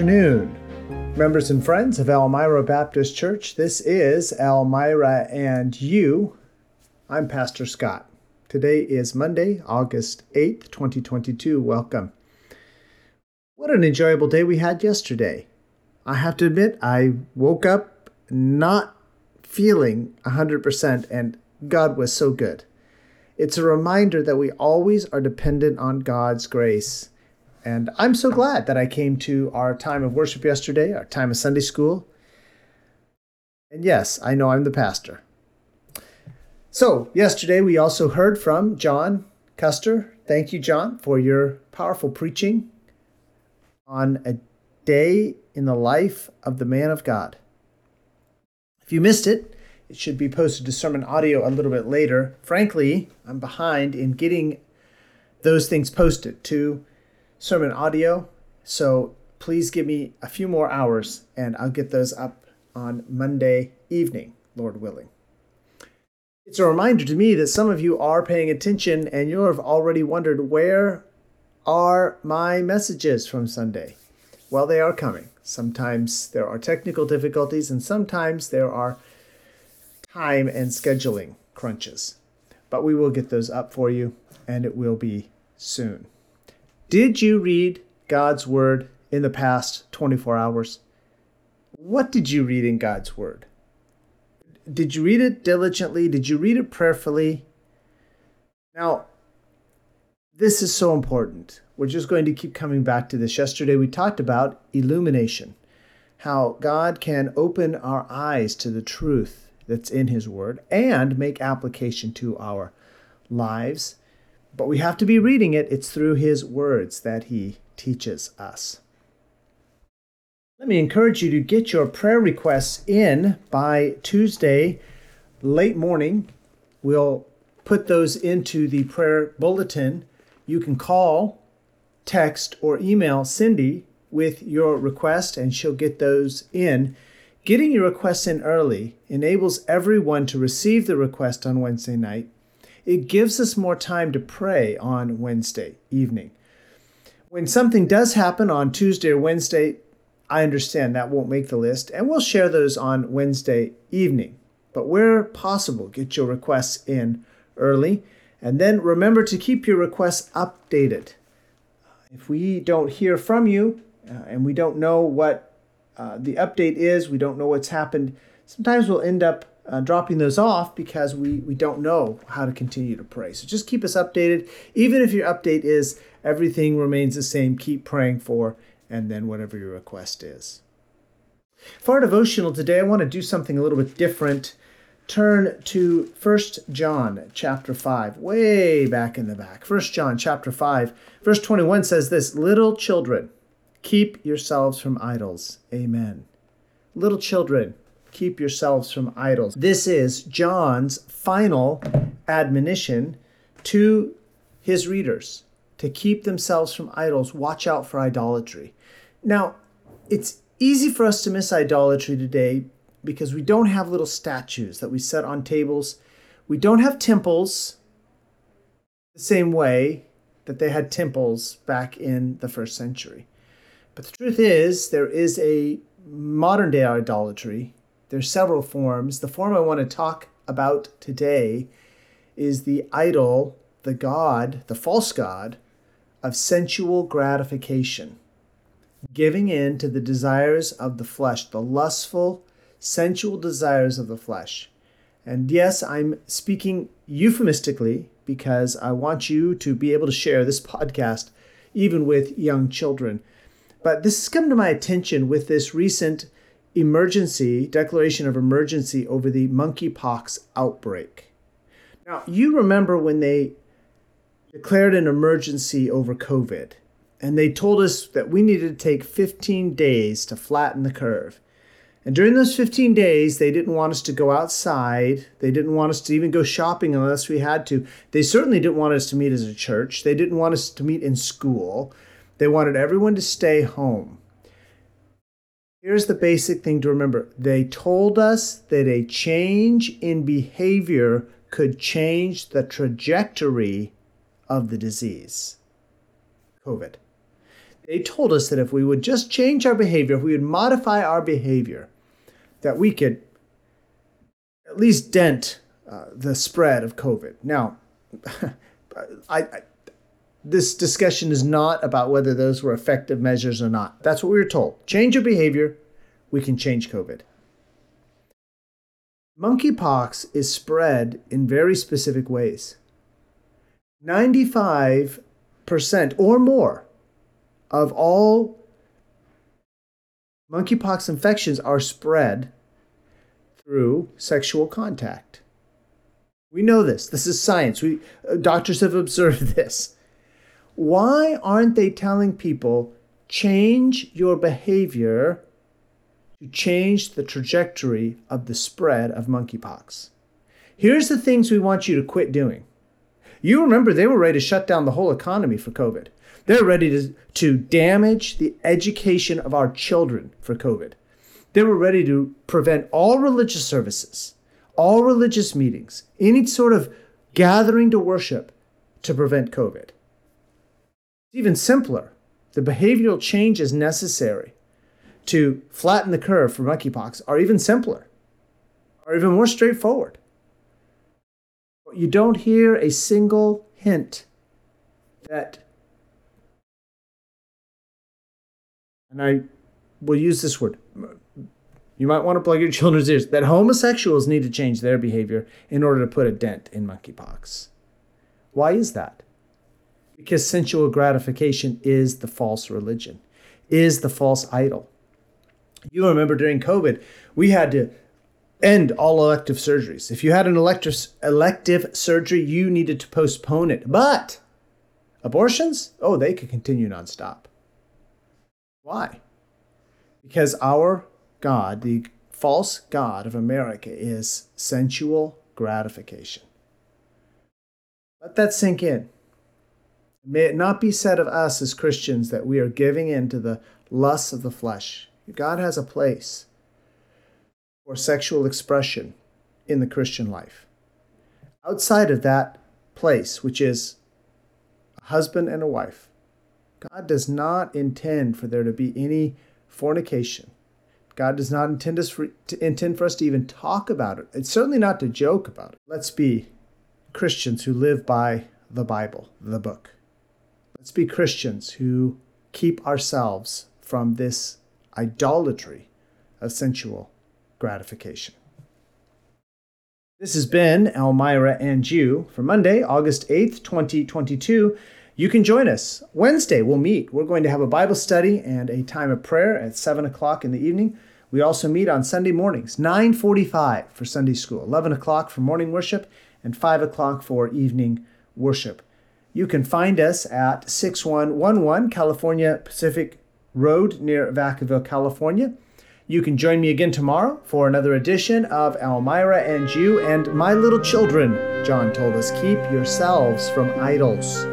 afternoon, members and friends of Elmira Baptist Church. This is Elmira and you. I'm Pastor Scott. Today is Monday, August 8th, 2022. Welcome. What an enjoyable day we had yesterday. I have to admit, I woke up not feeling 100%, and God was so good. It's a reminder that we always are dependent on God's grace. And I'm so glad that I came to our time of worship yesterday, our time of Sunday school. And yes, I know I'm the pastor. So, yesterday we also heard from John Custer. Thank you, John, for your powerful preaching on a day in the life of the man of God. If you missed it, it should be posted to sermon audio a little bit later. Frankly, I'm behind in getting those things posted to sermon audio, so please give me a few more hours and I'll get those up on Monday evening, Lord willing. It's a reminder to me that some of you are paying attention and you have already wondered where are my messages from Sunday? Well, they are coming. Sometimes there are technical difficulties and sometimes there are time and scheduling crunches. But we will get those up for you and it will be soon. Did you read God's Word in the past 24 hours? What did you read in God's Word? Did you read it diligently? Did you read it prayerfully? Now, this is so important. We're just going to keep coming back to this. Yesterday, we talked about illumination, how God can open our eyes to the truth that's in His Word and make application to our lives. But we have to be reading it, it's through His words that He teaches us. Let me encourage you to get your prayer requests in by Tuesday, late morning. We'll put those into the prayer bulletin. You can call, text, or email Cindy with your request, and she'll get those in. Getting your requests in early enables everyone to receive the request on Wednesday night. It gives us more time to pray on Wednesday evening. When something does happen on Tuesday or Wednesday, I understand that won't make the list, and we'll share those on Wednesday evening. But where possible, get your requests in early. And then remember to keep your requests updated. If we don't hear from you uh, and we don't know what uh, the update is, we don't know what's happened, sometimes we'll end up uh, dropping those off because we, we don't know how to continue to pray. So just keep us updated. Even if your update is everything remains the same, keep praying for and then whatever your request is. For our devotional today, I want to do something a little bit different. Turn to 1 John chapter 5, way back in the back. 1 John chapter 5, verse 21 says this Little children, keep yourselves from idols. Amen. Little children, keep yourselves from idols. This is John's final admonition to his readers to keep themselves from idols. Watch out for idolatry. Now, it's easy for us to miss idolatry today because we don't have little statues that we set on tables. We don't have temples the same way that they had temples back in the first century. But the truth is, there is a modern day idolatry. There's several forms. The form I want to talk about today is the idol, the god, the false god of sensual gratification giving in to the desires of the flesh, the lustful, sensual desires of the flesh. And yes, I'm speaking euphemistically because I want you to be able to share this podcast even with young children. But this has come to my attention with this recent emergency declaration of emergency over the monkeypox outbreak. Now, you remember when they declared an emergency over COVID and they told us that we needed to take 15 days to flatten the curve. And during those 15 days, they didn't want us to go outside. They didn't want us to even go shopping unless we had to. They certainly didn't want us to meet as a church. They didn't want us to meet in school. They wanted everyone to stay home. Here's the basic thing to remember they told us that a change in behavior could change the trajectory of the disease, COVID. They told us that if we would just change our behavior, if we would modify our behavior, that we could at least dent uh, the spread of COVID. Now, I, I, this discussion is not about whether those were effective measures or not. That's what we were told. Change your behavior, we can change COVID. Monkeypox is spread in very specific ways. 95% or more of all monkeypox infections are spread through sexual contact. We know this. This is science. We uh, doctors have observed this. Why aren't they telling people change your behavior to change the trajectory of the spread of monkeypox? Here's the things we want you to quit doing. You remember they were ready to shut down the whole economy for COVID. They're ready to, to damage the education of our children for COVID. They were ready to prevent all religious services, all religious meetings, any sort of gathering to worship to prevent COVID. It's even simpler. The behavioral changes necessary to flatten the curve for monkeypox are even simpler, are even more straightforward. You don't hear a single hint that, and I will use this word, you might want to plug your children's ears that homosexuals need to change their behavior in order to put a dent in monkeypox. Why is that? Because sensual gratification is the false religion, is the false idol. You remember during COVID, we had to end all elective surgeries. If you had an elective, elective surgery, you needed to postpone it. But abortions, oh, they could continue nonstop. Why? Because our God, the false God of America, is sensual gratification. Let that sink in. May it not be said of us as Christians that we are giving in to the lusts of the flesh. God has a place for sexual expression in the Christian life. Outside of that place, which is a husband and a wife, God does not intend for there to be any fornication, God does not intend us for, to, intend for us to even talk about it. It's certainly not to joke about it. Let's be Christians who live by the Bible, the book. Let's be Christians who keep ourselves from this idolatry of sensual gratification. This has been Elmira and you for Monday, August 8th, 2022. You can join us. Wednesday, we'll meet. We're going to have a Bible study and a time of prayer at 7 o'clock in the evening. We also meet on Sunday mornings, 9:45 for Sunday school, 11 o'clock for morning worship, and 5 o'clock for evening worship. You can find us at 6111 California Pacific Road near Vacaville, California. You can join me again tomorrow for another edition of Elmira and You and My Little Children. John told us, keep yourselves from idols.